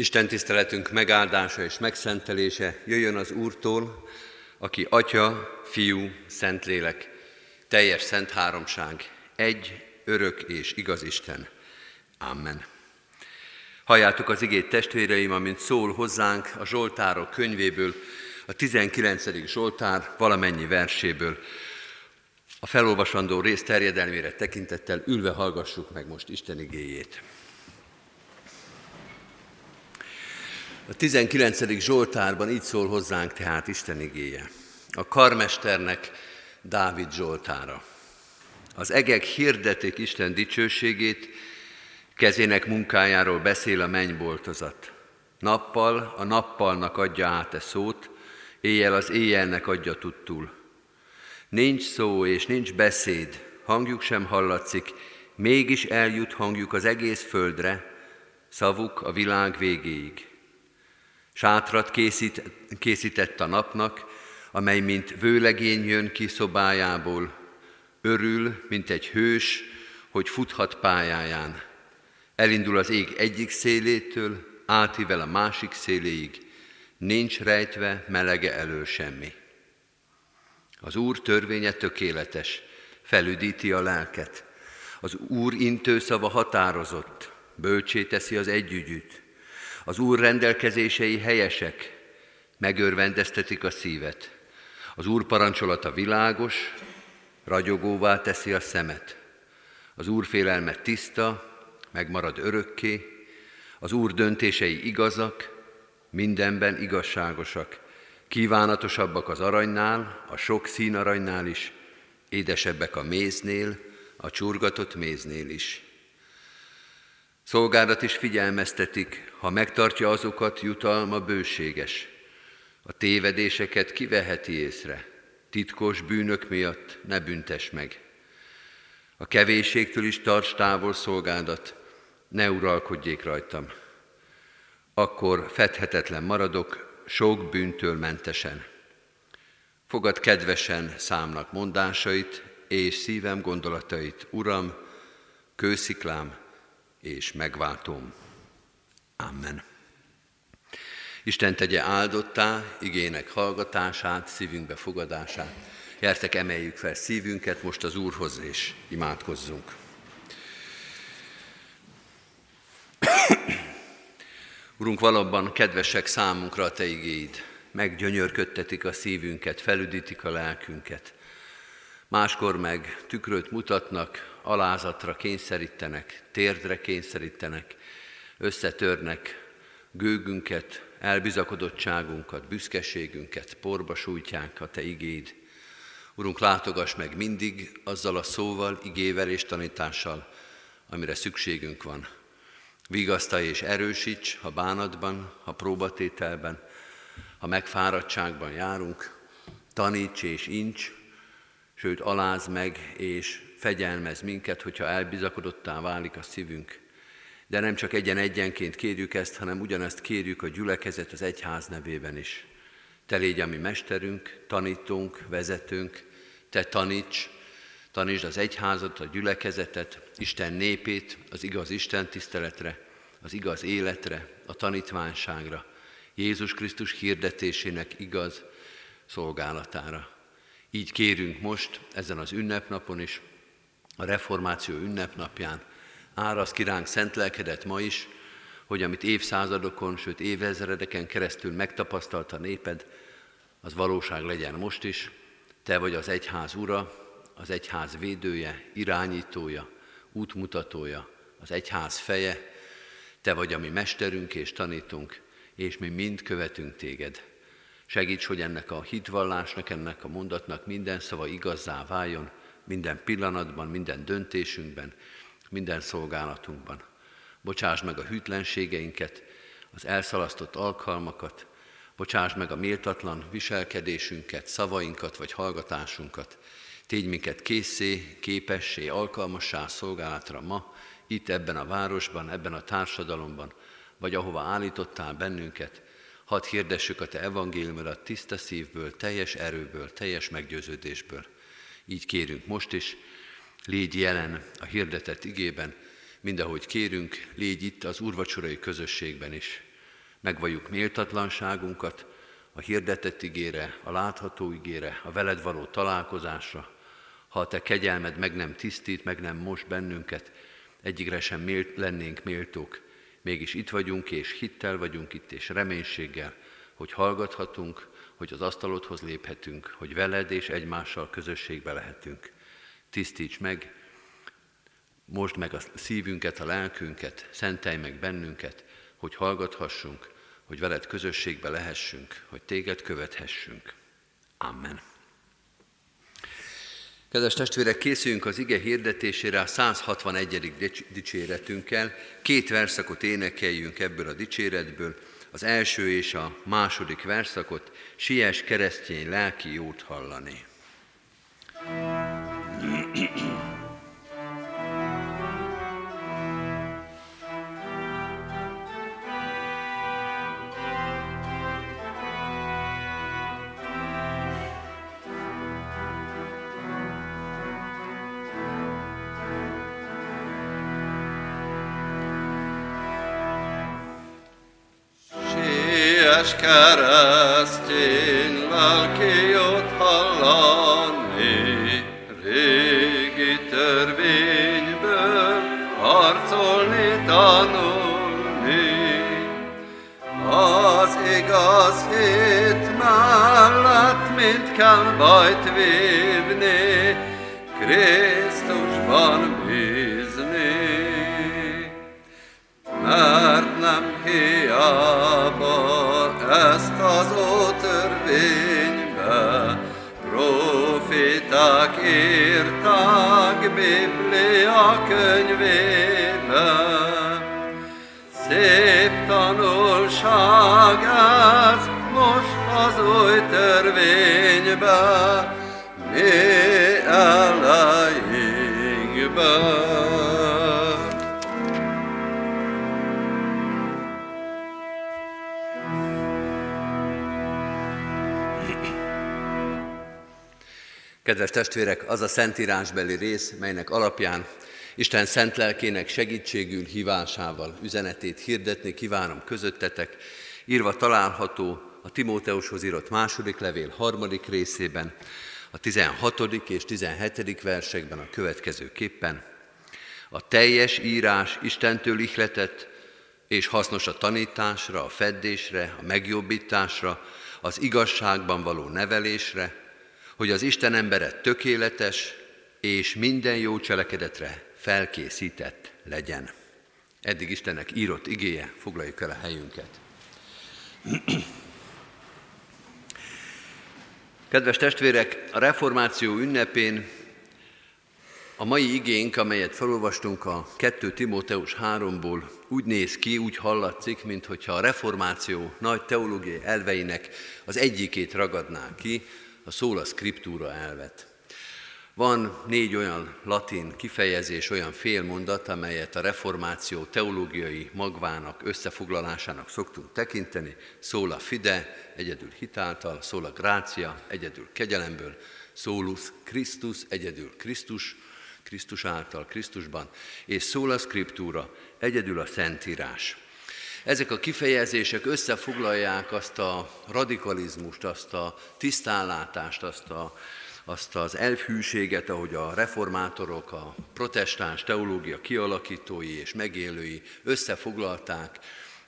Isten tiszteletünk megáldása és megszentelése jöjjön az Úrtól, aki Atya, Fiú, Szentlélek, teljes szent háromság, egy, örök és igaz Isten. Amen. Halljátok az igét testvéreim, amint szól hozzánk a Zsoltárok könyvéből, a 19. Zsoltár valamennyi verséből. A felolvasandó rész terjedelmére tekintettel ülve hallgassuk meg most Isten igéjét. A 19. Zsoltárban így szól hozzánk tehát Isten igéje. A karmesternek Dávid Zsoltára. Az egek hirdetik Isten dicsőségét, kezének munkájáról beszél a mennyboltozat. Nappal a nappalnak adja át e szót, éjjel az éjjelnek adja tudtul. Nincs szó és nincs beszéd, hangjuk sem hallatszik, mégis eljut hangjuk az egész földre, szavuk a világ végéig. Sátrat készít, készített a napnak, amely mint vőlegény jön ki szobájából, örül, mint egy hős, hogy futhat pályáján. Elindul az ég egyik szélétől, átível a másik széléig, nincs rejtve melege elől semmi. Az Úr törvénye tökéletes, felüdíti a lelket. Az Úr intőszava határozott, bölcsé teszi az együgyűt. Az Úr rendelkezései helyesek, megörvendeztetik a szívet. Az Úr parancsolata világos, ragyogóvá teszi a szemet. Az Úr félelme tiszta, megmarad örökké, az Úr döntései igazak, mindenben igazságosak, kívánatosabbak az aranynál, a sok szín aranynál is, édesebbek a méznél, a csurgatott méznél is. Szolgálat is figyelmeztetik, ha megtartja azokat, jutalma bőséges. A tévedéseket kiveheti észre, titkos bűnök miatt ne büntes meg. A kevésségtől is tarts távol szolgádat, ne uralkodjék rajtam. Akkor fedhetetlen maradok, sok bűntől mentesen. Fogad kedvesen számnak mondásait, és szívem gondolatait, Uram, kősziklám és megváltom. Amen. Isten tegye áldottá igének hallgatását, szívünkbe fogadását. Gyertek, emeljük fel szívünket most az Úrhoz, és imádkozzunk. Urunk, valóban kedvesek számunkra a Te igéid. Meggyönyörködtetik a szívünket, felüdítik a lelkünket. Máskor meg tükröt mutatnak, alázatra kényszerítenek, térdre kényszerítenek, összetörnek gőgünket, elbizakodottságunkat, büszkeségünket, porba sújtják a Te igéd. Urunk, látogass meg mindig azzal a szóval, igével és tanítással, amire szükségünk van. Vigasztalj és erősíts, ha bánatban, ha próbatételben, ha megfáradtságban járunk, taníts és incs, sőt aláz meg és fegyelmez minket, hogyha elbizakodottá válik a szívünk. De nem csak egyen-egyenként kérjük ezt, hanem ugyanezt kérjük a gyülekezet az egyház nevében is. Te légy a mi mesterünk, tanítunk, vezetőnk, te taníts, tanítsd az egyházat, a gyülekezetet, Isten népét az igaz Isten tiszteletre, az igaz életre, a tanítványságra, Jézus Krisztus hirdetésének igaz szolgálatára. Így kérünk most, ezen az ünnepnapon is, a reformáció ünnepnapján, árasz ki ránk szent lelkedet ma is, hogy amit évszázadokon, sőt évezredeken keresztül megtapasztalt a néped, az valóság legyen most is. Te vagy az egyház ura, az egyház védője, irányítója, útmutatója, az egyház feje, te vagy a mi mesterünk és tanítunk, és mi mind követünk téged. Segíts, hogy ennek a hitvallásnak, ennek a mondatnak minden szava igazzá váljon, minden pillanatban, minden döntésünkben, minden szolgálatunkban. Bocsáss meg a hűtlenségeinket, az elszalasztott alkalmakat, bocsáss meg a méltatlan viselkedésünket, szavainkat vagy hallgatásunkat, tégy minket készé, képessé, alkalmassá szolgálatra ma, itt ebben a városban, ebben a társadalomban, vagy ahova állítottál bennünket, hadd hirdessük a Te evangéliumodat tiszta szívből, teljes erőből, teljes meggyőződésből. Így kérünk most is, légy jelen a hirdetett igében, mindahogy kérünk, légy itt az úrvacsorai közösségben is. Megvalljuk méltatlanságunkat a hirdetett igére, a látható igére, a veled való találkozásra. Ha a te kegyelmed meg nem tisztít, meg nem most bennünket, egyikre sem mélt, lennénk méltók, mégis itt vagyunk, és hittel vagyunk itt, és reménységgel, hogy hallgathatunk, hogy az asztalodhoz léphetünk, hogy veled és egymással közösségbe lehetünk. Tisztíts meg, most meg a szívünket, a lelkünket, szentelj meg bennünket, hogy hallgathassunk, hogy veled közösségbe lehessünk, hogy téged követhessünk. Amen. Kedves testvérek, készüljünk az ige hirdetésére a 161. dicséretünkkel. Két verszakot énekeljünk ebből a dicséretből. Az első és a második verszakot, siess keresztény lelki jót hallani. Édes keresztény lelki kell bajt vívni, Krisztusban bízni. Mert nem hiába ezt az ótörvénybe. Profiták írták Biblia könyvébe. Szép tanulság ez most az új törvénybe, mi elejénkben. Kedves testvérek, az a szentírásbeli rész, melynek alapján Isten szent lelkének segítségül hívásával üzenetét hirdetni kívánom közöttetek, írva található a Timóteushoz írott második levél harmadik részében, a 16. és 17. versekben a következő képpen. A teljes írás Istentől ihletett, és hasznos a tanításra, a feddésre, a megjobbításra, az igazságban való nevelésre, hogy az Isten embere tökéletes és minden jó cselekedetre felkészített legyen. Eddig Istennek írott igéje, foglaljuk el a helyünket. Kedves testvérek, a reformáció ünnepén a mai igénk, amelyet felolvastunk a 2 Timóteus 3-ból, úgy néz ki, úgy hallatszik, mintha a reformáció nagy teológiai elveinek az egyikét ragadná ki, a szóla scriptúra elvet. Van négy olyan latin kifejezés, olyan félmondat, amelyet a reformáció teológiai magvának, összefoglalásának szoktunk tekinteni. Szóla fide, egyedül hitáltal, szóla grácia, egyedül kegyelemből, szólus Christus, egyedül Krisztus, Krisztus által, Krisztusban, és szóla scriptúra, egyedül a Szentírás. Ezek a kifejezések összefoglalják azt a radikalizmust, azt a tisztállátást, azt, a, azt az elfűséget, ahogy a reformátorok, a protestáns teológia kialakítói és megélői összefoglalták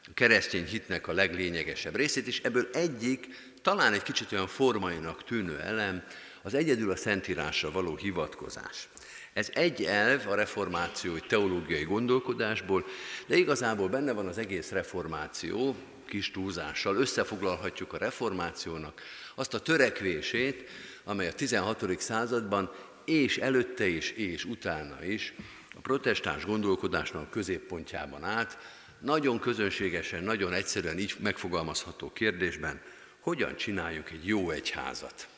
a keresztény hitnek a leglényegesebb részét, és ebből egyik, talán egy kicsit olyan formainak tűnő elem, az egyedül a Szentírásra való hivatkozás. Ez egy elv a reformációi teológiai gondolkodásból, de igazából benne van az egész reformáció, kis túlzással összefoglalhatjuk a reformációnak azt a törekvését, amely a 16. században és előtte is, és utána is a protestáns gondolkodásnak középpontjában állt, nagyon közönségesen, nagyon egyszerűen így megfogalmazható kérdésben, hogyan csináljuk egy jó egyházat.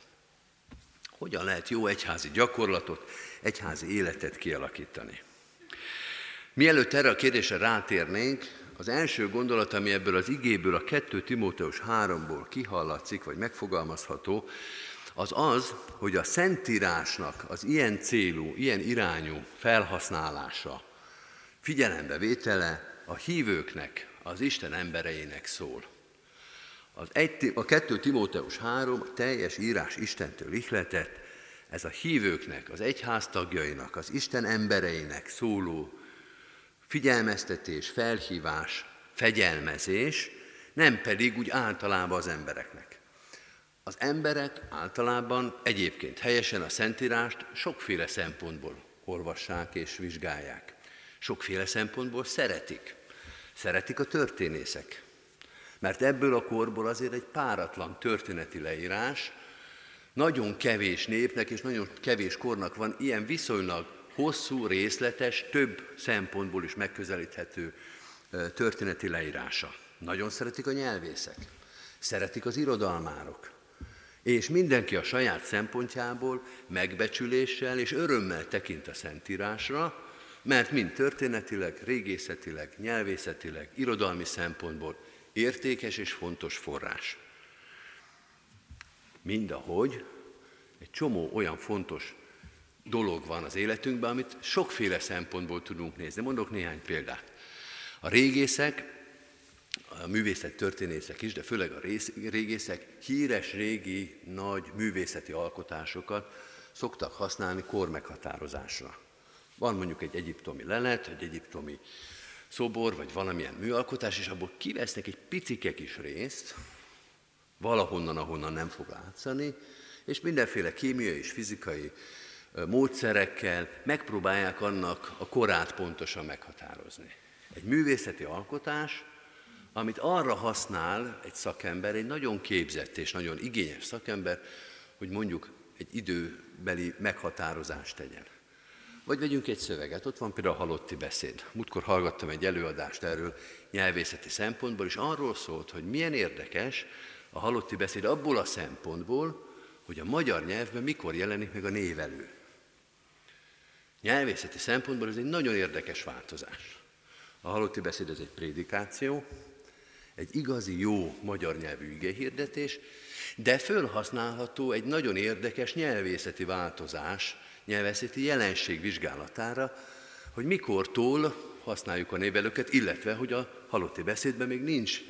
Hogyan lehet jó egyházi gyakorlatot, egyházi életet kialakítani? Mielőtt erre a kérdésre rátérnénk, az első gondolat, ami ebből az igéből, a 2 Timóteus 3-ból kihallatszik, vagy megfogalmazható, az az, hogy a Szentírásnak az ilyen célú, ilyen irányú felhasználása, figyelembevétele a hívőknek, az Isten embereinek szól. Az egy, a 2 Timóteus 3 teljes írás Istentől ihletett, ez a hívőknek, az egyház tagjainak, az Isten embereinek szóló figyelmeztetés, felhívás, fegyelmezés, nem pedig úgy általában az embereknek. Az emberek általában egyébként helyesen a Szentírást sokféle szempontból olvassák és vizsgálják. Sokféle szempontból szeretik. Szeretik a történészek. Mert ebből a korból azért egy páratlan történeti leírás, nagyon kevés népnek és nagyon kevés kornak van ilyen viszonylag hosszú, részletes, több szempontból is megközelíthető történeti leírása. Nagyon szeretik a nyelvészek, szeretik az irodalmárok, és mindenki a saját szempontjából megbecsüléssel és örömmel tekint a Szentírásra, mert mind történetileg, régészetileg, nyelvészetileg, irodalmi szempontból értékes és fontos forrás. Mindahogy egy csomó olyan fontos dolog van az életünkben, amit sokféle szempontból tudunk nézni. Mondok néhány példát. A régészek, a művészet történészek is, de főleg a régészek híres régi nagy művészeti alkotásokat szoktak használni kormeghatározásra. Van mondjuk egy egyiptomi lelet, egy egyiptomi szobor, vagy valamilyen műalkotás, és abból kivesznek egy picike kis részt, valahonnan, ahonnan nem fog látszani, és mindenféle kémiai és fizikai módszerekkel megpróbálják annak a korát pontosan meghatározni. Egy művészeti alkotás, amit arra használ egy szakember, egy nagyon képzett és nagyon igényes szakember, hogy mondjuk egy időbeli meghatározást tegyen. Vagy vegyünk egy szöveget, ott van például a halotti beszéd. Múltkor hallgattam egy előadást erről nyelvészeti szempontból, és arról szólt, hogy milyen érdekes a halotti beszéd abból a szempontból, hogy a magyar nyelvben mikor jelenik meg a névelő. Nyelvészeti szempontból ez egy nagyon érdekes változás. A halotti beszéd ez egy prédikáció, egy igazi jó magyar nyelvű igehirdetés, de fölhasználható egy nagyon érdekes nyelvészeti változás, nyelvészeti jelenség vizsgálatára, hogy mikortól használjuk a névelőket, illetve hogy a halotti beszédben még nincs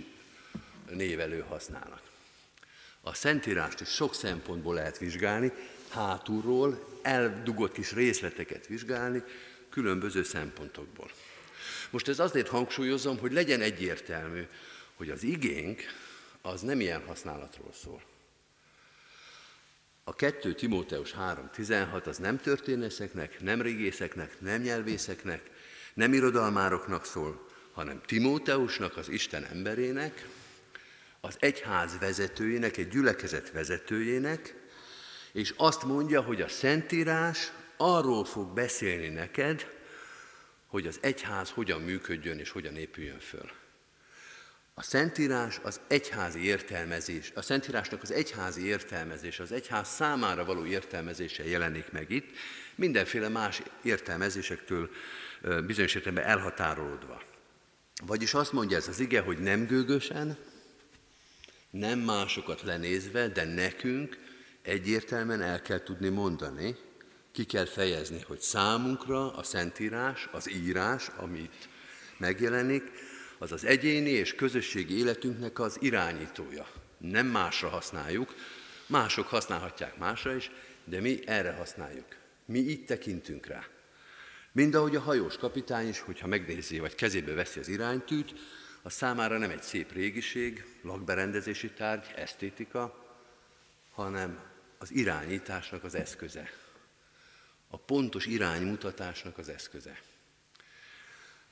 névelő használat. A Szentírást is sok szempontból lehet vizsgálni, hátulról eldugott kis részleteket vizsgálni, különböző szempontokból. Most ez azért hangsúlyozom, hogy legyen egyértelmű, hogy az igénk az nem ilyen használatról szól. A 2 Timóteus 3.16 az nem történészeknek, nem régészeknek, nem nyelvészeknek, nem irodalmároknak szól, hanem Timóteusnak, az Isten emberének, az egyház vezetőjének, egy gyülekezet vezetőjének, és azt mondja, hogy a Szentírás arról fog beszélni neked, hogy az egyház hogyan működjön és hogyan épüljön föl. A Szentírás az egyházi értelmezés, a Szentírásnak az egyházi értelmezés, az egyház számára való értelmezése jelenik meg itt, mindenféle más értelmezésektől bizonyos értelemben elhatárolódva. Vagyis azt mondja ez az ige, hogy nem gőgösen, nem másokat lenézve, de nekünk egyértelműen el kell tudni mondani, ki kell fejezni, hogy számunkra a Szentírás, az írás, amit megjelenik, az az egyéni és közösségi életünknek az irányítója. Nem másra használjuk, mások használhatják másra is, de mi erre használjuk. Mi így tekintünk rá. Mind ahogy a hajós kapitány is, hogyha megnézi, vagy kezébe veszi az iránytűt, a számára nem egy szép régiség, lakberendezési tárgy, esztétika, hanem az irányításnak az eszköze. A pontos iránymutatásnak az eszköze.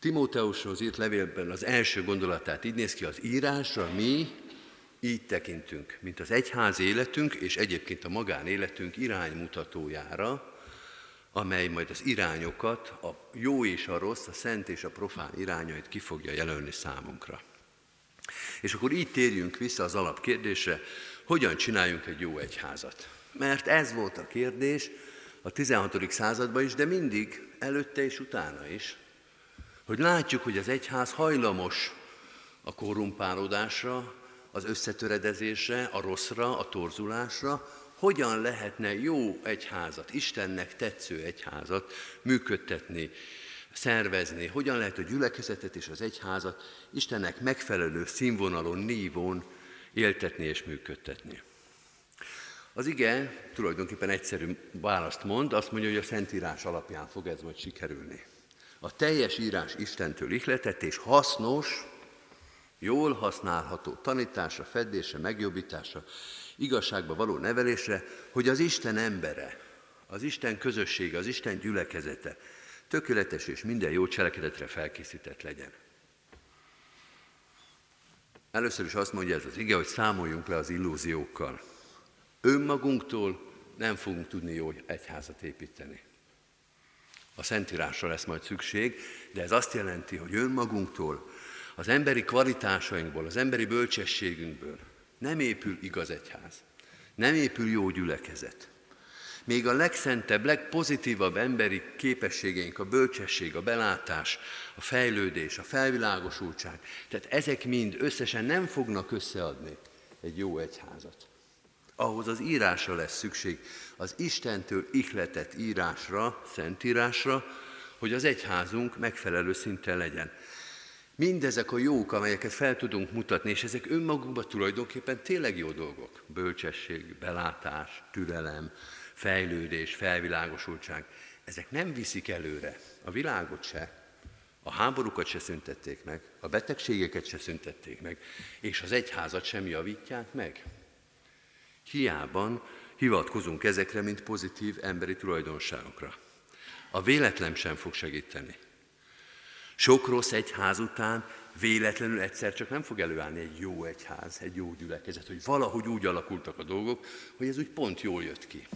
Timóteushoz írt levélben az első gondolatát így néz ki, az írásra mi így tekintünk, mint az egyház életünk és egyébként a magánéletünk iránymutatójára, amely majd az irányokat, a jó és a rossz, a szent és a profán irányait ki fogja jelölni számunkra. És akkor így térjünk vissza az alapkérdésre, hogyan csináljunk egy jó egyházat. Mert ez volt a kérdés a 16. században is, de mindig előtte és utána is, hogy látjuk, hogy az egyház hajlamos a korrumpálódásra, az összetöredezésre, a rosszra, a torzulásra, hogyan lehetne jó egyházat, Istennek tetsző egyházat működtetni szervezni, hogyan lehet a gyülekezetet és az egyházat Istennek megfelelő színvonalon, nívón éltetni és működtetni. Az ige tulajdonképpen egyszerű választ mond, azt mondja, hogy a Szentírás alapján fog ez majd sikerülni. A teljes írás Istentől ihletett és hasznos, jól használható tanításra, fedésre, megjobbításra, igazságba való nevelésre, hogy az Isten embere, az Isten közössége, az Isten gyülekezete tökéletes és minden jó cselekedetre felkészített legyen. Először is azt mondja ez az ige, hogy számoljunk le az illúziókkal. Önmagunktól nem fogunk tudni jó egyházat építeni. A Szentírásra lesz majd szükség, de ez azt jelenti, hogy önmagunktól, az emberi kvalitásainkból, az emberi bölcsességünkből nem épül igaz egyház. Nem épül jó gyülekezet. Még a legszentebb, legpozitívabb emberi képességeink, a bölcsesség, a belátás, a fejlődés, a felvilágosultság, tehát ezek mind összesen nem fognak összeadni egy jó egyházat. Ahhoz az írásra lesz szükség, az Istentől ihletett írásra, szentírásra, hogy az egyházunk megfelelő szinten legyen. Mindezek a jók, amelyeket fel tudunk mutatni, és ezek önmagukban tulajdonképpen tényleg jó dolgok. Bölcsesség, belátás, türelem, fejlődés, felvilágosultság, ezek nem viszik előre a világot se, a háborúkat se szüntették meg, a betegségeket se szüntették meg, és az egyházat sem javítják meg. Hiában hivatkozunk ezekre, mint pozitív emberi tulajdonságokra. A véletlen sem fog segíteni. Sok rossz egyház után véletlenül egyszer csak nem fog előállni egy jó egyház, egy jó gyülekezet, hogy valahogy úgy alakultak a dolgok, hogy ez úgy pont jól jött ki.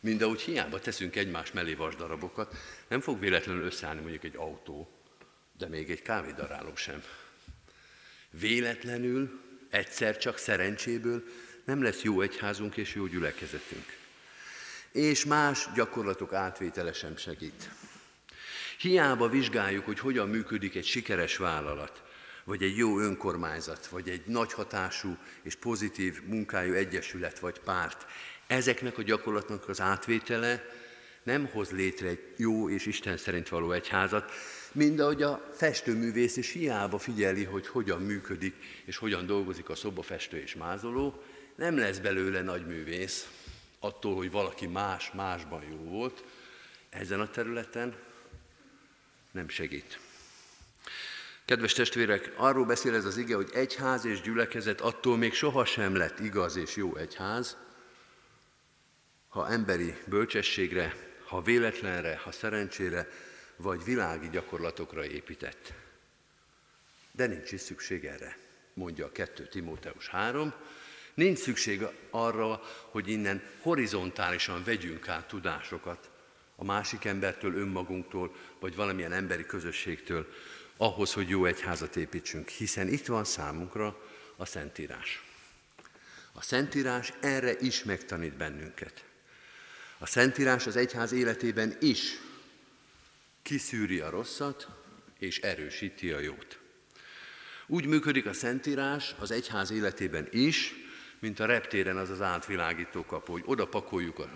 Mindahogy hiába teszünk egymás mellé vasdarabokat, nem fog véletlenül összeállni mondjuk egy autó, de még egy kávédaráló sem. Véletlenül, egyszer csak szerencséből nem lesz jó egyházunk és jó gyülekezetünk. És más gyakorlatok átvétele sem segít. Hiába vizsgáljuk, hogy hogyan működik egy sikeres vállalat, vagy egy jó önkormányzat, vagy egy nagy hatású és pozitív munkájú egyesület vagy párt. Ezeknek a gyakorlatnak az átvétele nem hoz létre egy jó és Isten szerint való egyházat, mind ahogy a festőművész is hiába figyeli, hogy hogyan működik és hogyan dolgozik a szobafestő és mázoló, nem lesz belőle nagy művész attól, hogy valaki más másban jó volt, ezen a területen nem segít. Kedves testvérek, arról beszél ez az ige, hogy egyház és gyülekezet attól még sohasem lett igaz és jó egyház, ha emberi bölcsességre, ha véletlenre, ha szerencsére, vagy világi gyakorlatokra épített. De nincs is szükség erre, mondja a 2 Timóteus 3. Nincs szükség arra, hogy innen horizontálisan vegyünk át tudásokat a másik embertől, önmagunktól, vagy valamilyen emberi közösségtől, ahhoz, hogy jó egyházat építsünk, hiszen itt van számunkra a Szentírás. A Szentírás erre is megtanít bennünket. A Szentírás az egyház életében is kiszűri a rosszat és erősíti a jót. Úgy működik a Szentírás az egyház életében is, mint a reptéren az az átvilágító kapu, hogy oda pakoljuk a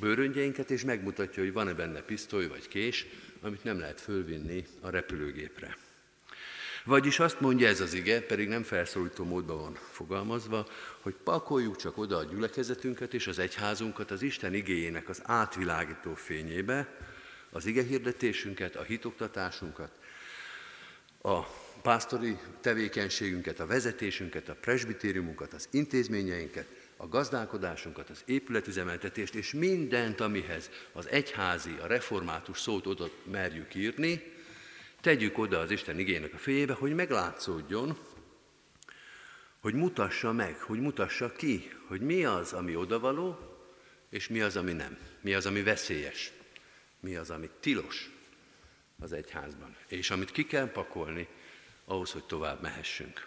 bőröngyeinket, és megmutatja, hogy van-e benne pisztoly vagy kés, amit nem lehet fölvinni a repülőgépre. Vagyis azt mondja ez az ige, pedig nem felszólító módban van fogalmazva, hogy pakoljuk csak oda a gyülekezetünket és az egyházunkat az Isten igéjének az átvilágító fényébe, az ige hirdetésünket, a hitoktatásunkat, a pásztori tevékenységünket, a vezetésünket, a presbitériumunkat, az intézményeinket, a gazdálkodásunkat, az épületüzemeltetést, és mindent, amihez az egyházi, a református szót oda merjük írni, tegyük oda az Isten igének a fejébe, hogy meglátszódjon, hogy mutassa meg, hogy mutassa ki, hogy mi az, ami odavaló, és mi az, ami nem. Mi az, ami veszélyes. Mi az, ami tilos az egyházban. És amit ki kell pakolni, ahhoz, hogy tovább mehessünk.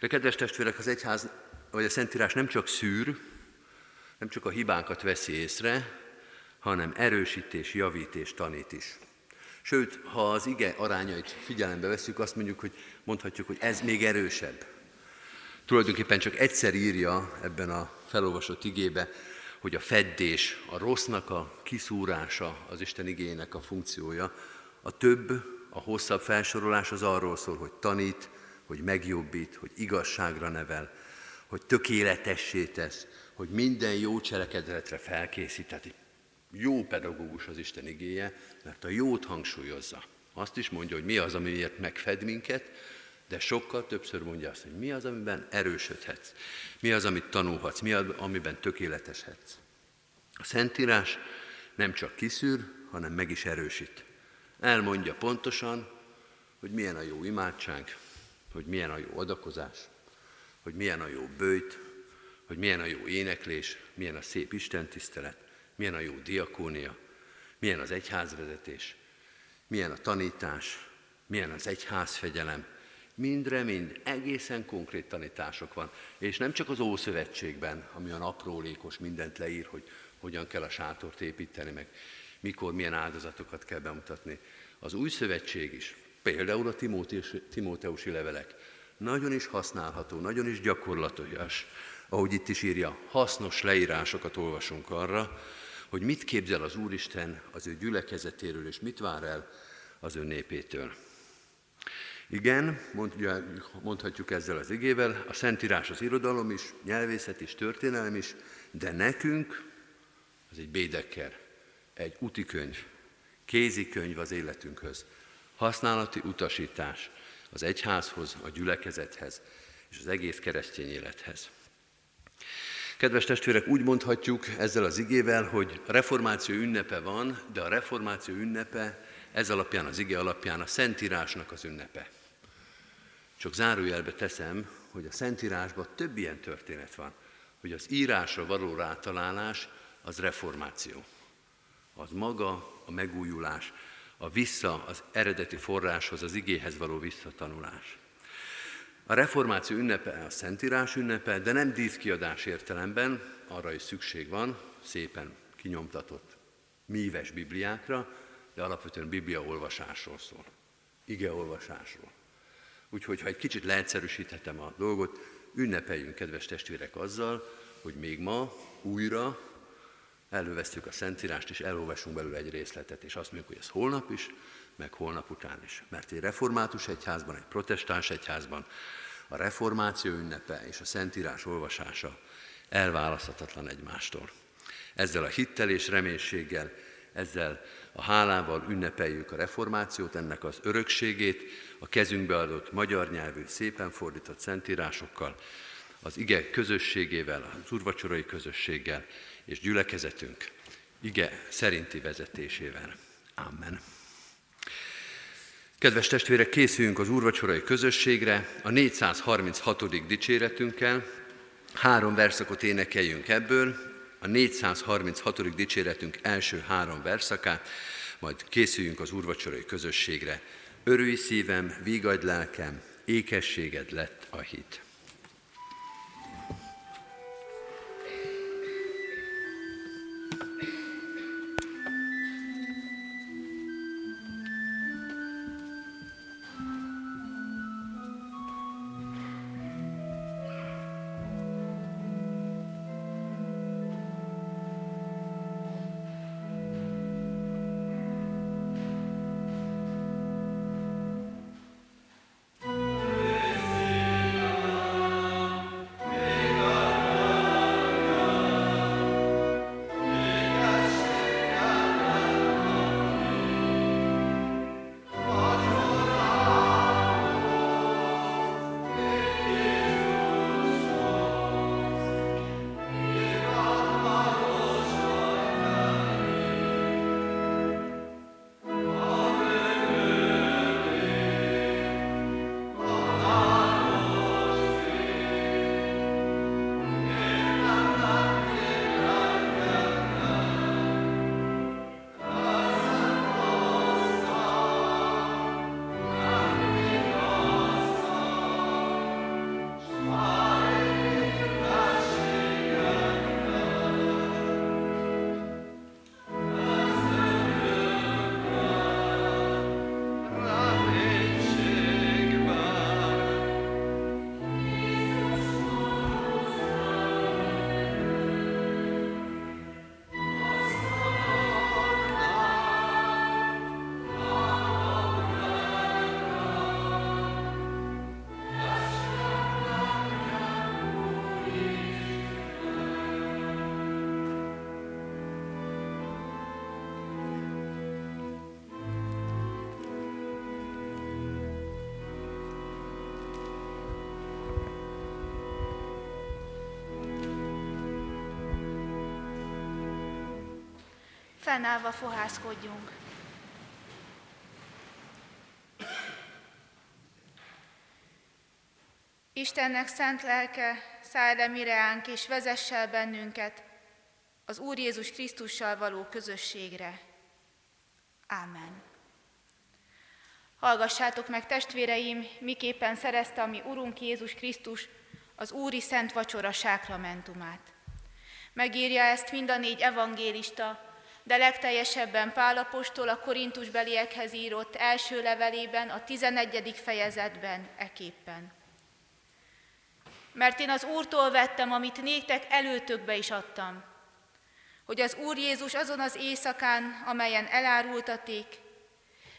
De kedves testvérek, az egyház, vagy a Szentírás nem csak szűr, nem csak a hibánkat veszi észre, hanem erősítés, javítés, tanít is. Sőt, ha az ige arányait figyelembe veszük, azt mondjuk, hogy mondhatjuk, hogy ez még erősebb. Tulajdonképpen csak egyszer írja ebben a felolvasott igébe hogy a feddés, a rossznak a kiszúrása az Isten igénynek a funkciója. A több, a hosszabb felsorolás az arról szól, hogy tanít, hogy megjobbít, hogy igazságra nevel, hogy tökéletessé tesz, hogy minden jó cselekedetre felkészít. Tehát jó pedagógus az Isten igéje, mert a jót hangsúlyozza. Azt is mondja, hogy mi az, amiért megfed minket, de sokkal többször mondja azt, hogy mi az, amiben erősödhetsz, mi az, amit tanulhatsz, mi az, amiben tökéleteshetsz. A Szentírás nem csak kiszűr, hanem meg is erősít. Elmondja pontosan, hogy milyen a jó imádság, hogy milyen a jó adakozás, hogy milyen a jó bőjt, hogy milyen a jó éneklés, milyen a szép istentisztelet, milyen a jó diakónia, milyen az egyházvezetés, milyen a tanítás, milyen az egyházfegyelem, mindre mind egészen konkrét tanítások van. És nem csak az Ószövetségben, ami a aprólékos mindent leír, hogy hogyan kell a sátort építeni, meg mikor, milyen áldozatokat kell bemutatni. Az új szövetség is, például a Timóteusi levelek, nagyon is használható, nagyon is gyakorlatos, ahogy itt is írja, hasznos leírásokat olvasunk arra, hogy mit képzel az Úristen az ő gyülekezetéről, és mit vár el az ő népétől. Igen, mondja, mondhatjuk ezzel az igével, a Szentírás az irodalom is, nyelvészet is, történelem is, de nekünk az egy bédekker, egy utikönyv, kézikönyv az életünkhöz, használati utasítás az egyházhoz, a gyülekezethez és az egész keresztény élethez. Kedves testvérek, úgy mondhatjuk ezzel az igével, hogy reformáció ünnepe van, de a reformáció ünnepe ez alapján, az ige alapján a Szentírásnak az ünnepe. Csak zárójelbe teszem, hogy a Szentírásban több ilyen történet van, hogy az írásra való rátalálás az reformáció. Az maga a megújulás, a vissza az eredeti forráshoz, az igéhez való visszatanulás. A reformáció ünnepe a Szentírás ünnepe, de nem díszkiadás értelemben, arra is szükség van, szépen kinyomtatott míves bibliákra, de alapvetően biblia olvasásról szól, ige olvasásról. Úgyhogy, ha egy kicsit leegyszerűsíthetem a dolgot, ünnepeljünk, kedves testvérek, azzal, hogy még ma újra elővesztjük a Szentírást, és elolvasunk belőle egy részletet, és azt mondjuk, hogy ez holnap is, meg holnap után is. Mert egy református egyházban, egy protestáns egyházban a reformáció ünnepe és a Szentírás olvasása elválaszthatatlan egymástól. Ezzel a hittel és reménységgel, ezzel a hálával ünnepeljük a reformációt, ennek az örökségét, a kezünkbe adott magyar nyelvű, szépen fordított szentírásokkal, az ige közösségével, az urvacsorai közösséggel és gyülekezetünk ige szerinti vezetésével. Amen. Kedves testvérek, készüljünk az úrvacsorai közösségre a 436. dicséretünkkel. Három verszakot énekeljünk ebből, a 436. dicséretünk első három verszakát, majd készüljünk az úrvacsorai közösségre. Örülj szívem, vígadj lelkem, ékességed lett a hit. Fennállva fohászkodjunk. Istennek szent lelke, szállj le mireánk és vezess el bennünket az Úr Jézus Krisztussal való közösségre. Ámen. Hallgassátok meg, testvéreim, miképpen szerezte a mi Urunk Jézus Krisztus az Úri Szent Vacsora sákramentumát. Megírja ezt mind a négy evangélista, de legteljesebben Pálapostól a Korintusbeliekhez írott első levelében, a 11. fejezetben eképpen. Mert én az Úrtól vettem, amit néktek előtökbe is adtam, hogy az Úr Jézus azon az éjszakán, amelyen elárultaték,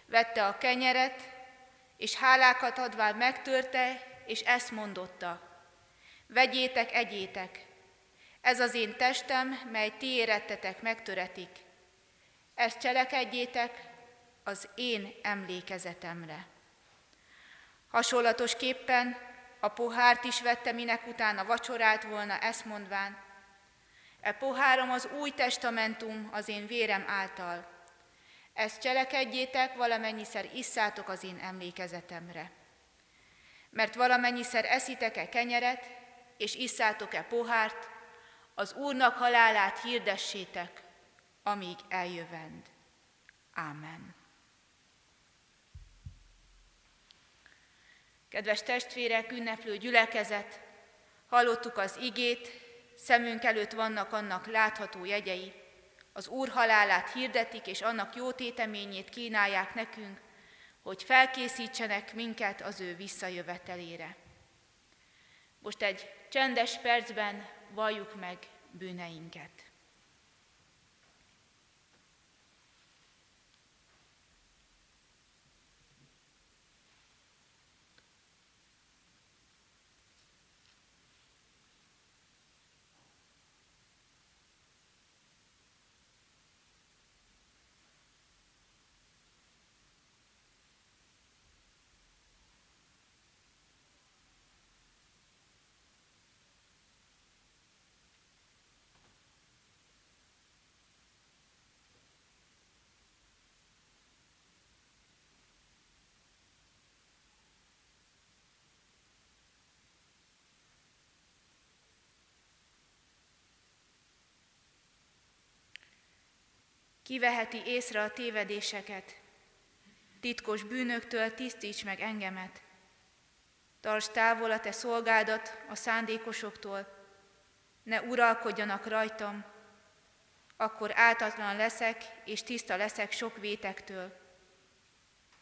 vette a kenyeret, és hálákat adván megtörte, és ezt mondotta. Vegyétek, egyétek, ez az én testem, mely ti érettetek megtöretik. Ezt cselekedjétek az én emlékezetemre. Hasonlatosképpen a pohárt is vette, minek utána vacsorált volna, ezt mondván, e pohárom az új testamentum az én vérem által. Ezt cselekedjétek, valamennyiszer isszátok az én emlékezetemre. Mert valamennyiszer eszitek-e kenyeret, és isszátok-e pohárt, az Úrnak halálát hirdessétek, amíg eljövend. Ámen. Kedves testvérek, ünneplő gyülekezet, hallottuk az igét, szemünk előtt vannak annak látható jegyei, az Úr halálát hirdetik, és annak jó téteményét kínálják nekünk, hogy felkészítsenek minket az ő visszajövetelére. Most egy csendes percben valljuk meg bűneinket. Kiveheti észre a tévedéseket, titkos bűnöktől tisztíts meg engemet. Tarts távol a te szolgádat a szándékosoktól, ne uralkodjanak rajtam, akkor áltatlan leszek, és tiszta leszek sok vétektől.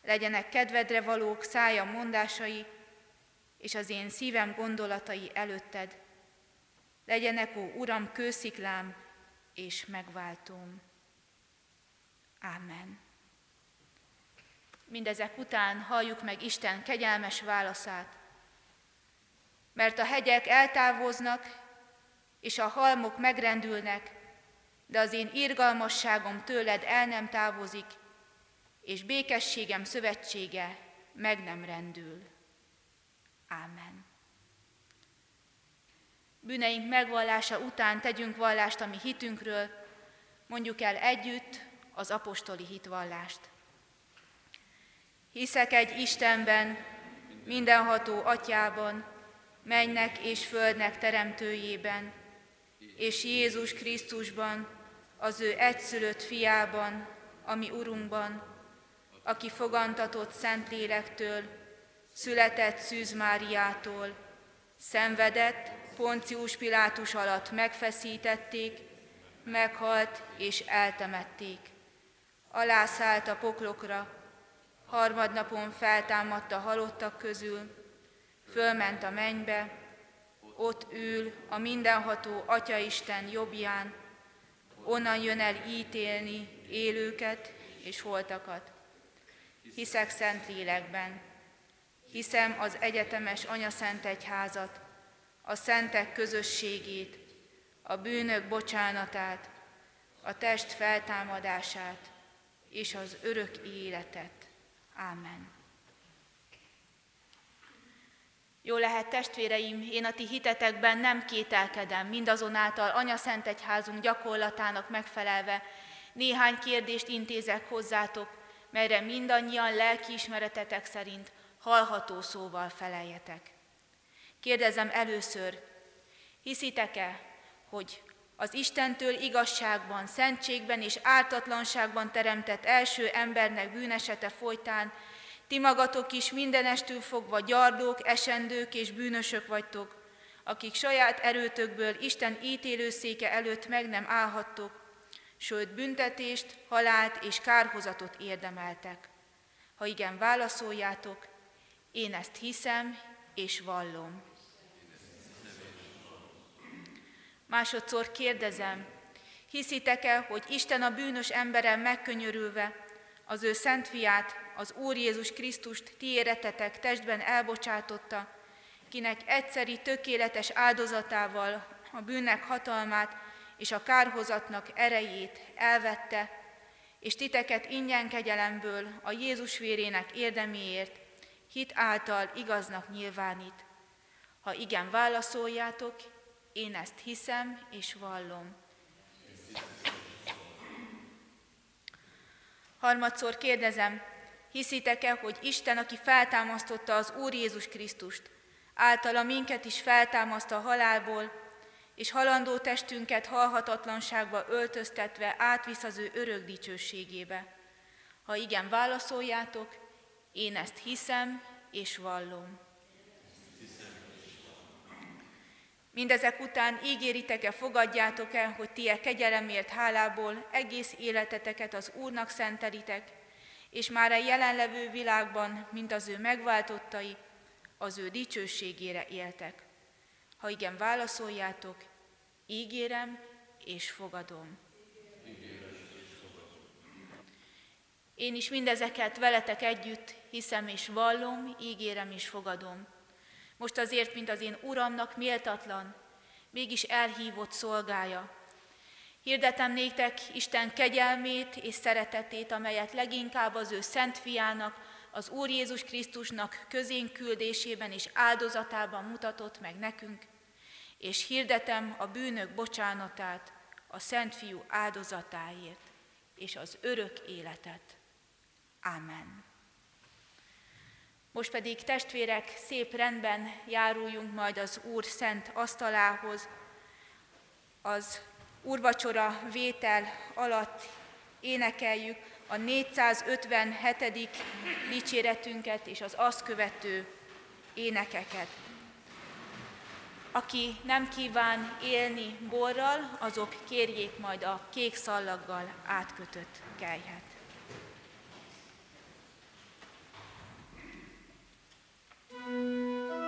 Legyenek kedvedre valók szája mondásai, és az én szívem gondolatai előtted. Legyenek, ó Uram, kősziklám és megváltóm. Amen. Mindezek után halljuk meg Isten kegyelmes válaszát. Mert a hegyek eltávoznak, és a halmok megrendülnek, de az én irgalmasságom tőled el nem távozik, és békességem szövetsége meg nem rendül. Ámen. Bűneink megvallása után tegyünk vallást a mi hitünkről, mondjuk el együtt az apostoli hitvallást. Hiszek egy Istenben, mindenható atyában, mennek és földnek teremtőjében, és Jézus Krisztusban, az ő egyszülött fiában, ami Urunkban, aki fogantatott Szentlélektől, született Szűz Máriától, szenvedett, Poncius Pilátus alatt megfeszítették, meghalt és eltemették alászállt a poklokra, harmadnapon feltámadt a halottak közül, fölment a mennybe, ott ül a mindenható Atyaisten jobbján, onnan jön el ítélni élőket és holtakat. Hiszek szent lélekben, hiszem az egyetemes anyaszent egyházat, a szentek közösségét, a bűnök bocsánatát, a test feltámadását, és az örök életet. Ámen. Jó lehet, testvéreim, én a ti hitetekben nem kételkedem, mindazonáltal Anya Szent Egyházunk gyakorlatának megfelelve, Néhány kérdést intézek hozzátok, melyre mindannyian lelkiismeretetek szerint hallható szóval feleljetek. Kérdezem először, hiszitek-e, hogy az Istentől igazságban, szentségben és ártatlanságban teremtett első embernek bűnesete folytán ti magatok is mindenestül fogva gyardók, esendők és bűnösök vagytok, akik saját erőtökből Isten ítélőszéke előtt meg nem állhattok, sőt büntetést, halált és kárhozatot érdemeltek. Ha igen, válaszoljátok, én ezt hiszem és vallom. Másodszor kérdezem, hiszitek-e, hogy Isten a bűnös emberen megkönyörülve az ő szent fiát, az Úr Jézus Krisztust ti éretetek testben elbocsátotta, kinek egyszeri tökéletes áldozatával a bűnnek hatalmát és a kárhozatnak erejét elvette, és titeket ingyen kegyelemből a Jézus vérének érdeméért hit által igaznak nyilvánít. Ha igen válaszoljátok, én ezt hiszem és vallom. Harmadszor kérdezem, hiszitek-e, hogy Isten, aki feltámasztotta az Úr Jézus Krisztust, általa minket is feltámaszt a halálból, és halandó testünket halhatatlanságba öltöztetve átvisz az ő örök dicsőségébe. Ha igen, válaszoljátok, én ezt hiszem és vallom. Mindezek után ígéritek-e, fogadjátok-e, hogy ti e kegyelemért hálából egész életeteket az Úrnak szentelitek, és már a jelenlevő világban, mint az ő megváltottai, az ő dicsőségére éltek. Ha igen, válaszoljátok, ígérem és fogadom. Én is mindezeket veletek együtt hiszem és vallom, ígérem és fogadom. Most azért, mint az én Uramnak méltatlan, mégis elhívott szolgája. Hirdetem néktek Isten kegyelmét és szeretetét, amelyet leginkább az ő szent fiának, az Úr Jézus Krisztusnak közén küldésében és áldozatában mutatott meg nekünk, és hirdetem a bűnök bocsánatát a Szent Fiú áldozatáért és az örök életet. Amen. Most pedig testvérek, szép rendben járuljunk majd az Úr szent asztalához. Az úrvacsora vétel alatt énekeljük a 457. dicséretünket és az azt követő énekeket. Aki nem kíván élni borral, azok kérjék majd a kék szallaggal átkötött kelyhet. うん。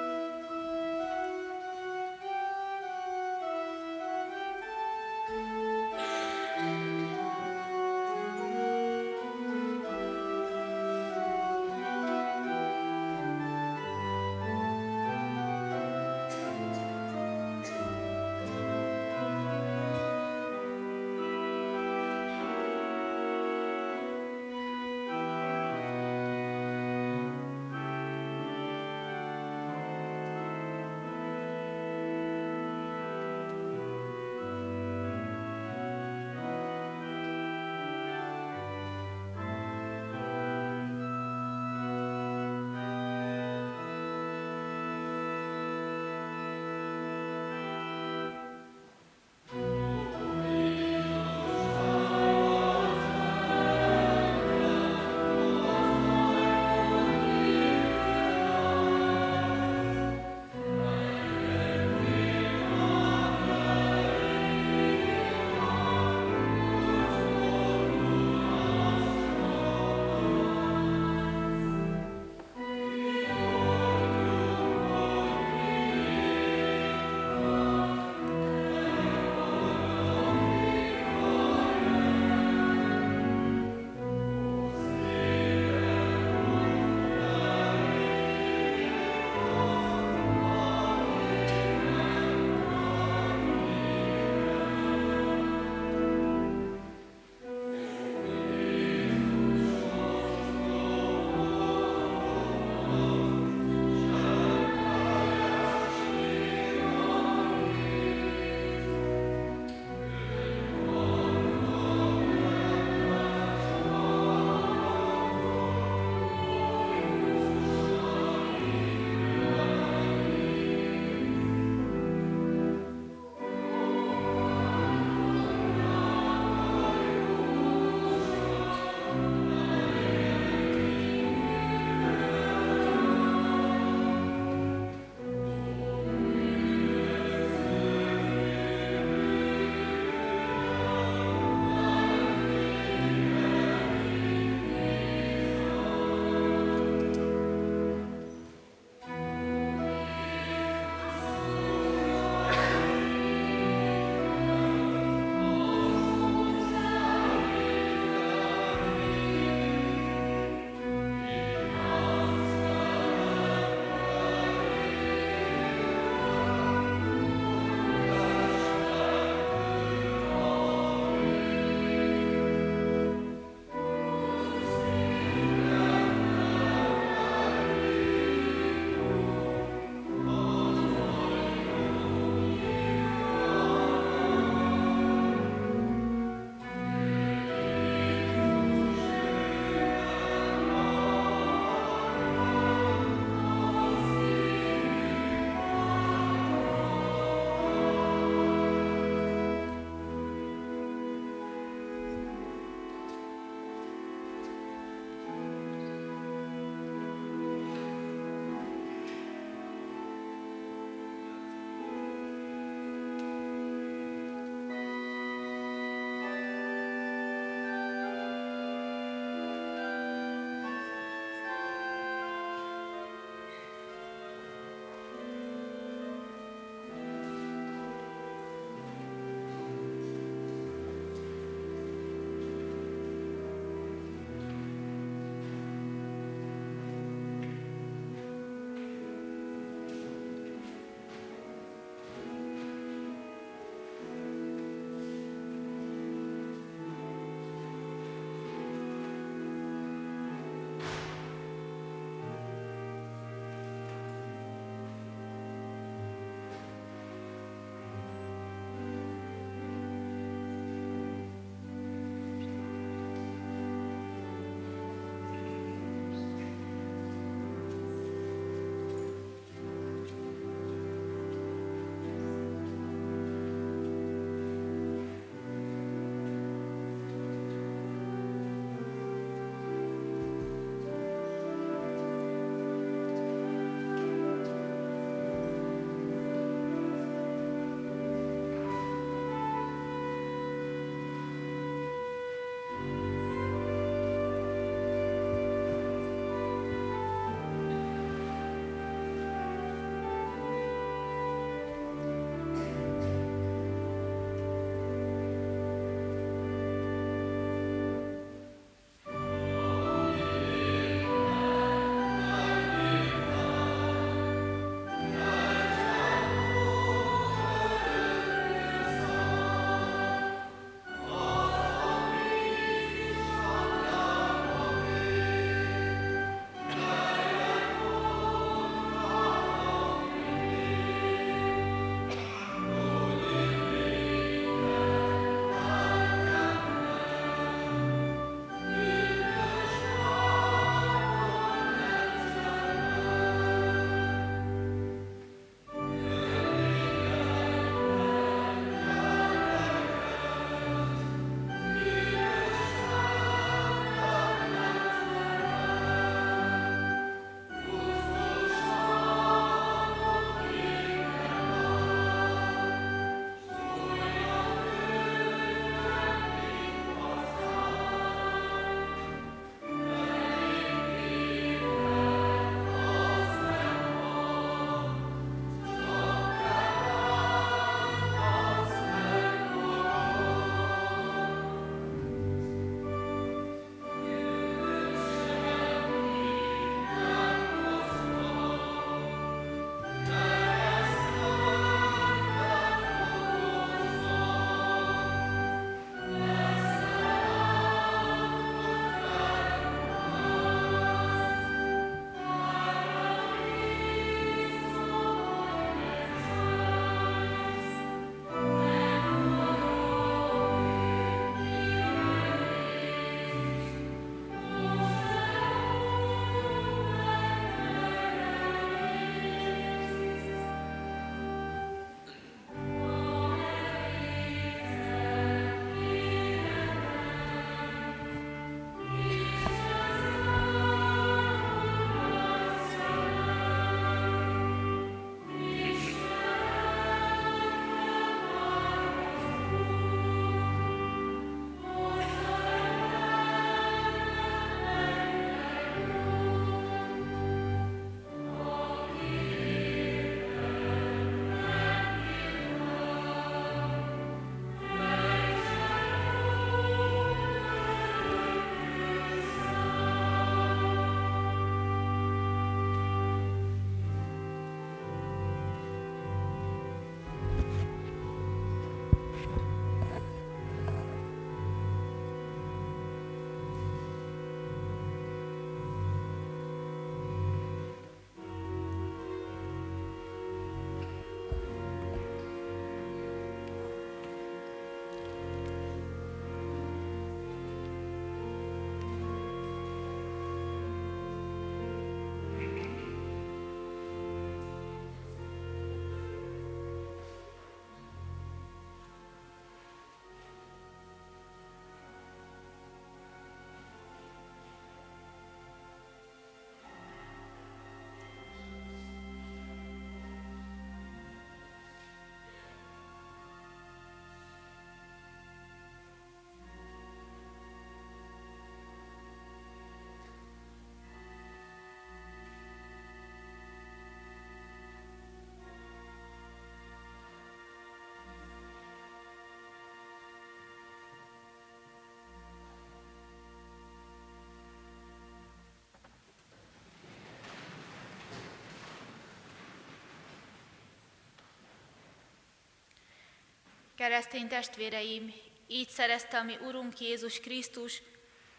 Keresztény testvéreim, így szerezte a mi Urunk Jézus Krisztus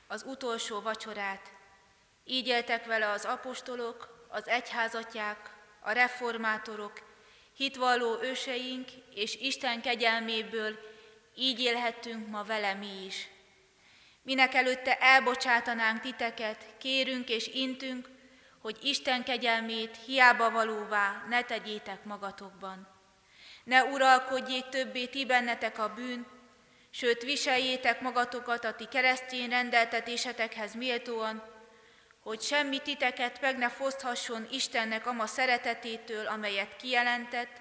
az utolsó vacsorát. Így éltek vele az apostolok, az egyházatják, a reformátorok, hitvalló őseink és Isten kegyelméből így élhettünk ma vele mi is. Minek előtte elbocsátanánk titeket, kérünk és intünk, hogy Isten kegyelmét hiába valóvá ne tegyétek magatokban. Ne uralkodjék többé ti bennetek a bűn, sőt viseljétek magatokat a ti keresztény rendeltetésetekhez méltóan, hogy semmi titeket meg ne foszthasson Istennek ama szeretetétől, amelyet kijelentett,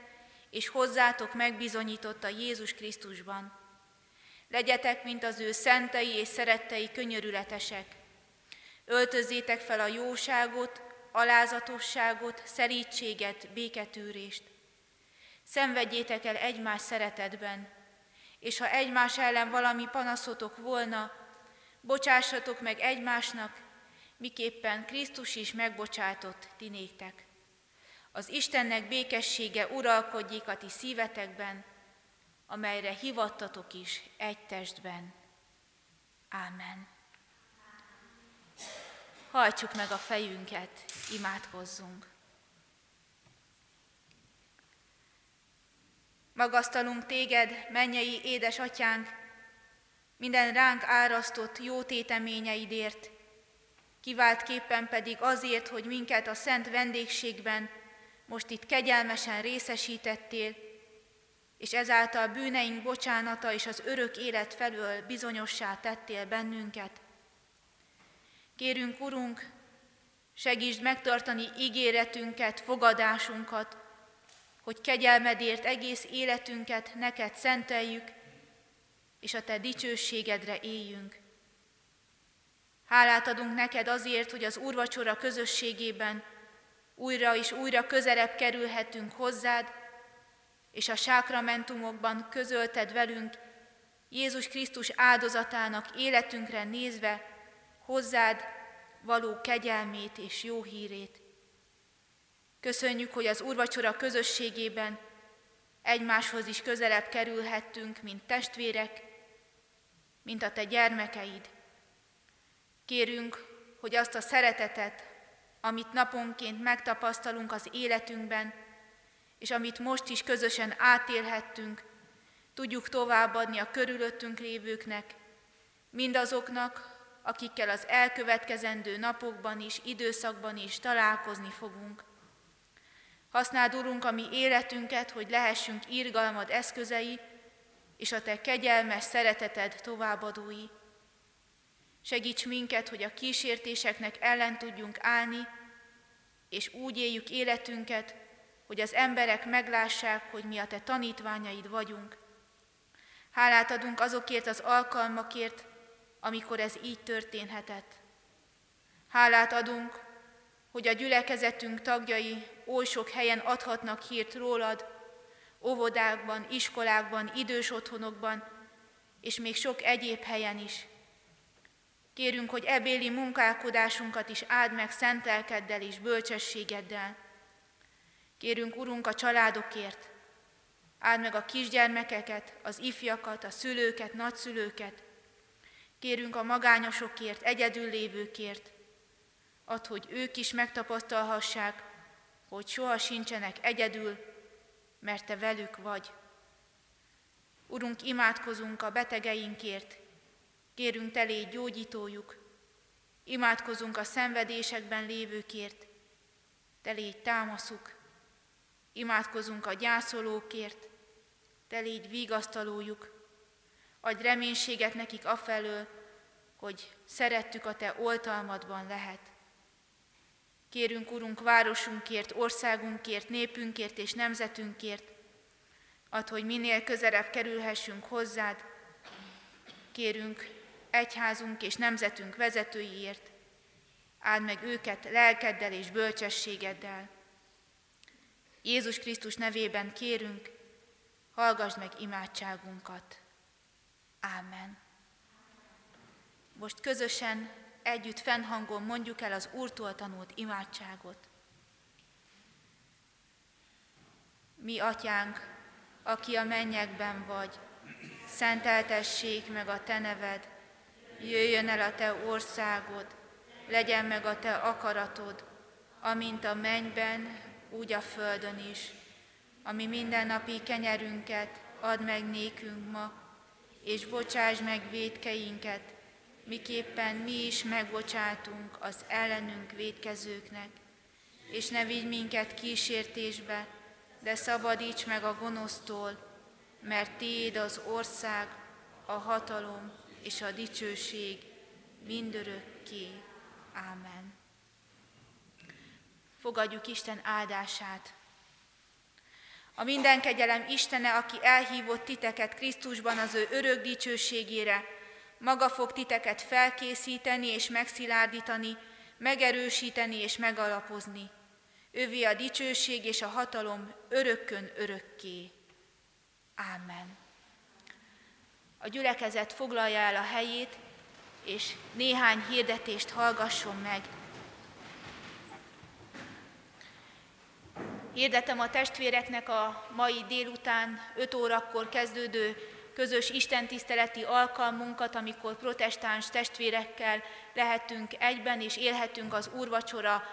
és hozzátok megbizonyította Jézus Krisztusban. Legyetek, mint az ő szentei és szerettei könyörületesek. Öltözzétek fel a jóságot, alázatosságot, szerítséget, béketűrést. Szenvedjétek el egymás szeretetben, és ha egymás ellen valami panaszotok volna, bocsássatok meg egymásnak, miképpen Krisztus is megbocsátott ti néktek. Az Istennek békessége uralkodjék a ti szívetekben, amelyre hivattatok is egy testben. Ámen. Hajtsuk meg a fejünket, imádkozzunk. Magasztalunk téged, mennyei édesatyánk, minden ránk árasztott jó téteményeidért, kiváltképpen pedig azért, hogy minket a szent vendégségben most itt kegyelmesen részesítettél, és ezáltal bűneink bocsánata és az örök élet felől bizonyossá tettél bennünket. Kérünk, Urunk, segítsd megtartani ígéretünket, fogadásunkat, hogy kegyelmedért egész életünket neked szenteljük, és a te dicsőségedre éljünk. Hálát adunk neked azért, hogy az úrvacsora közösségében újra és újra közelebb kerülhetünk hozzád, és a sákramentumokban közölted velünk Jézus Krisztus áldozatának életünkre nézve hozzád való kegyelmét és jó hírét. Köszönjük, hogy az úrvacsora közösségében egymáshoz is közelebb kerülhettünk, mint testvérek, mint a te gyermekeid. Kérünk, hogy azt a szeretetet, amit naponként megtapasztalunk az életünkben, és amit most is közösen átélhettünk, tudjuk továbbadni a körülöttünk lévőknek, mindazoknak, akikkel az elkövetkezendő napokban is, időszakban is találkozni fogunk. Használd, Urunk, a mi életünket, hogy lehessünk írgalmad eszközei, és a Te kegyelmes szereteted továbbadói. Segíts minket, hogy a kísértéseknek ellen tudjunk állni, és úgy éljük életünket, hogy az emberek meglássák, hogy mi a Te tanítványaid vagyunk. Hálát adunk azokért az alkalmakért, amikor ez így történhetett. Hálát adunk, hogy a gyülekezetünk tagjai oly sok helyen adhatnak hírt rólad, óvodákban, iskolákban, idős otthonokban, és még sok egyéb helyen is. Kérünk, hogy ebéli munkálkodásunkat is áld meg szentelkeddel és bölcsességeddel. Kérünk, Urunk, a családokért, áld meg a kisgyermekeket, az ifjakat, a szülőket, nagyszülőket. Kérünk a magányosokért, egyedül lévőkért, Add, hogy ők is megtapasztalhassák, hogy soha sincsenek egyedül, mert Te velük vagy. Urunk, imádkozunk a betegeinkért, kérünk Te légy gyógyítójuk, imádkozunk a szenvedésekben lévőkért, Te légy támaszuk, imádkozunk a gyászolókért, Te légy vigasztalójuk, adj reménységet nekik afelől, hogy szerettük a Te oltalmadban lehet. Kérünk, Urunk, városunkért, országunkért, népünkért és nemzetünkért, ad, hogy minél közelebb kerülhessünk hozzád. Kérünk egyházunk és nemzetünk vezetőiért, áld meg őket lelkeddel és bölcsességeddel. Jézus Krisztus nevében kérünk, hallgass meg imádságunkat. Ámen. Most közösen együtt fennhangon mondjuk el az Úrtól tanult imádságot. Mi, Atyánk, aki a mennyekben vagy, szenteltessék meg a Te neved, jöjjön el a Te országod, legyen meg a Te akaratod, amint a mennyben, úgy a földön is. Ami mindennapi kenyerünket add meg nékünk ma, és bocsáss meg védkeinket, miképpen mi is megbocsátunk az ellenünk védkezőknek. És ne vigy minket kísértésbe, de szabadíts meg a gonosztól, mert Tiéd az ország, a hatalom és a dicsőség mindörökké. Ámen. Fogadjuk Isten áldását. A minden kegyelem Istene, aki elhívott titeket Krisztusban az ő örök dicsőségére, maga fog titeket felkészíteni és megszilárdítani, megerősíteni és megalapozni. Ővi a dicsőség és a hatalom örökkön örökké. Ámen. A gyülekezet foglalja el a helyét, és néhány hirdetést hallgasson meg. Hirdetem a testvéreknek a mai délután 5 órakor kezdődő közös istentiszteleti alkalmunkat, amikor protestáns testvérekkel lehetünk egyben és élhetünk az úrvacsora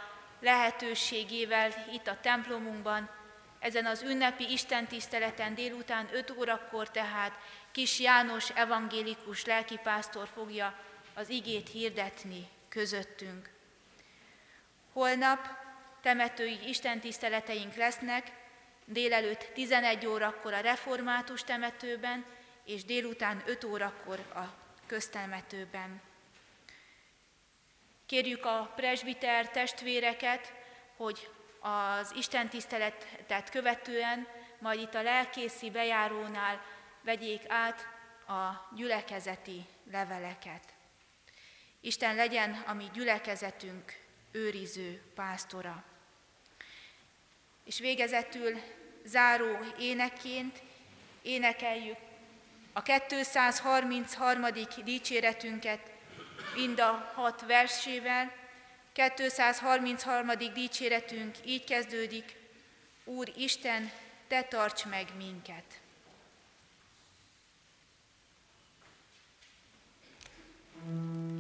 lehetőségével itt a templomunkban. Ezen az ünnepi istentiszteleten délután 5 órakor tehát Kis János evangélikus lelkipásztor fogja az igét hirdetni közöttünk. Holnap temetői istentiszteleteink lesznek, délelőtt 11 órakor a református temetőben, és délután 5 órakor a köztemetőben. Kérjük a presbiter testvéreket, hogy az Isten tiszteletet követően, majd itt a lelkészi bejárónál vegyék át a gyülekezeti leveleket. Isten legyen a mi gyülekezetünk őriző pásztora. És végezetül záró éneként énekeljük a 233. dicséretünket mind a hat versével. 233. dicséretünk így kezdődik, Úr Isten, Te tarts meg minket! thank